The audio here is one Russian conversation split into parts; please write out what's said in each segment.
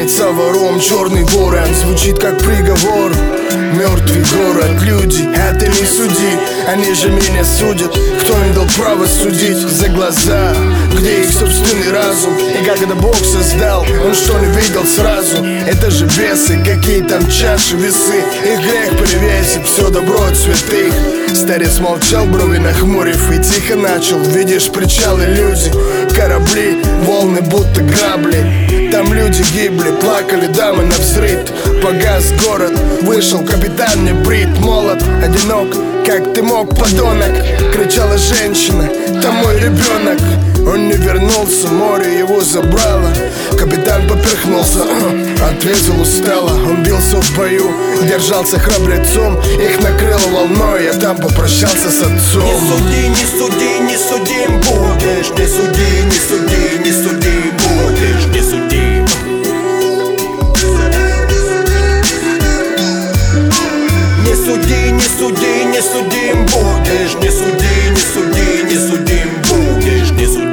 тянется вором черный ворон. Звучит как приговор. Мертвый город, люди, это не суди. Они же меня судят, кто им дал право судить За глаза, где их собственный разум? И как это Бог создал, он что не видел сразу? Это же бесы, какие там чаши, весы. Их грех перевесит все добро от святых. Старец молчал, брови нахмурив и тихо начал. Видишь причалы люди, корабли, волны будто грабли. Там люди гибли, плакали дамы на взрыв. Погас город, вышел капитан не брит Молод, одинок, как ты мог, подонок? Кричала женщина, там мой ребенок. Он не вернулся, море его забрало. Капитан поперхнулся, ответил устало Он бился в бою, держался храбрецом. Их накрыло волной, я там попрощался с отцом. Не суди, не суди, не судим будешь. Не суди, не суди, не судим суди, не суди, не судим будешь. Не суди, не суди, не судим будешь. Не суди.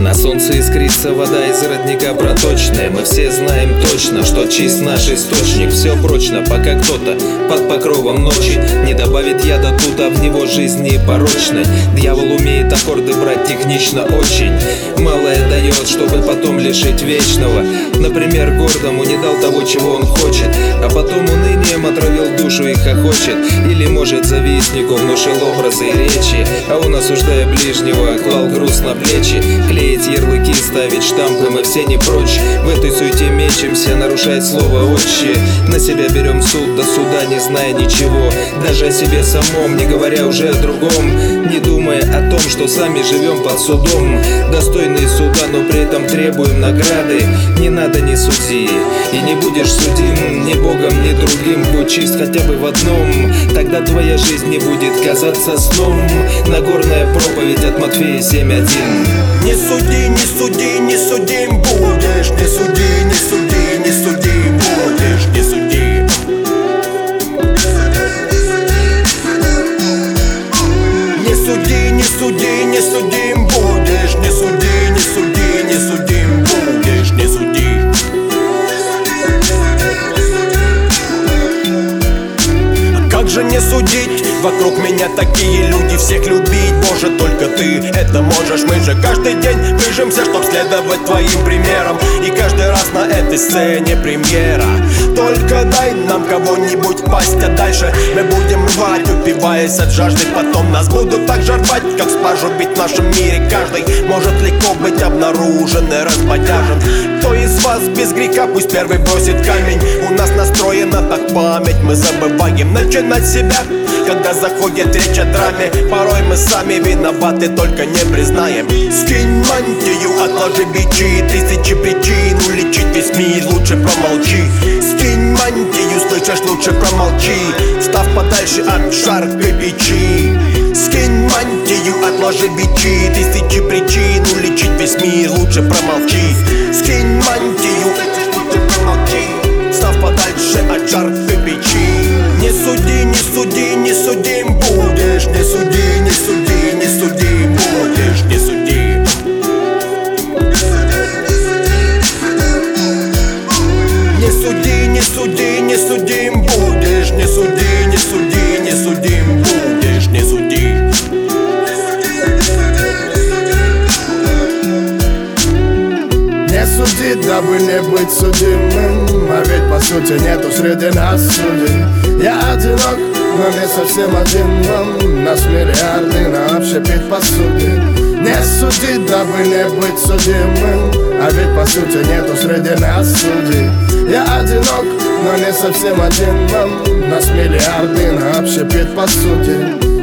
На солнце искрится вода из родника проточная. Мы все знаем точно, что чист наш источник. Все прочно, пока кто-то под покровом ночи Не добавит яда тут, а в него жизни порочной Дьявол умеет аккорды брать технично очень. Малое дает, чтобы потом лишить вечного. Например, гордому не дал того, чего он хочет. А потом унынием отравил душу и хохочет Или, может, завистнику внушил образы и речи. А он, осуждая ближнего, клал груз на плечи. Клеить ярлыки, ставить штампы мы все не прочь. В этой суете мечемся, нарушая слово отче На себя берем суд до суда, не зная ничего. Даже о себе самом, не говоря уже о другом. Не думая о том, что сами живем под судом. Достойные суда, но при этом требуем награды. Не надо ни судьи, и не будешь судим Ни богом, ни другим, будь чист хотя бы в одном Тогда твоя жизнь не будет казаться сном. Нагорная проповедь от Матфея 7.1 Не суди, не суди, не судим будешь. Не суди, не суди, не судим будешь. Не суди Не суди, не суди, не судим Вокруг меня такие люди, всех любить Боже, только ты. Это можешь Мы же каждый день движемся, чтоб следовать твоим примерам. И каждый раз на этой сцене премьера. Только дай нам кого-нибудь пасть, а дальше мы будем рвать Упиваясь от жажды, потом нас будут так же рвать Как спажу бить в нашем мире. Каждый может легко быть обнаружен и разбодяжен Кто из вас без греха, пусть первый бросит камень. У нас настроена так память, мы забываем начинать себя когда заходит речь о драме. Порой мы сами виноваты, только не признаем. Скинь мантию, отложи бичи. Тысячи причин уличить весь мир Лучше промолчи. Скинь мантию, слышишь, лучше промолчи. Став подальше от жаркой печи Скинь мантию, отложи бичи. Тысячи причин уличить весь мир Лучше промолчи. Скинь мантию, лучше промолчи. Став подальше от жаркой дабы не быть судимым А ведь по сути нету среди нас судей. Я одинок, но не совсем один Нам Нас миллиарды на общепит посуде Не суди, дабы не быть судимым А ведь по сути нету среди нас судей. Я одинок, но не совсем один Нам Нас миллиарды на общепит посуде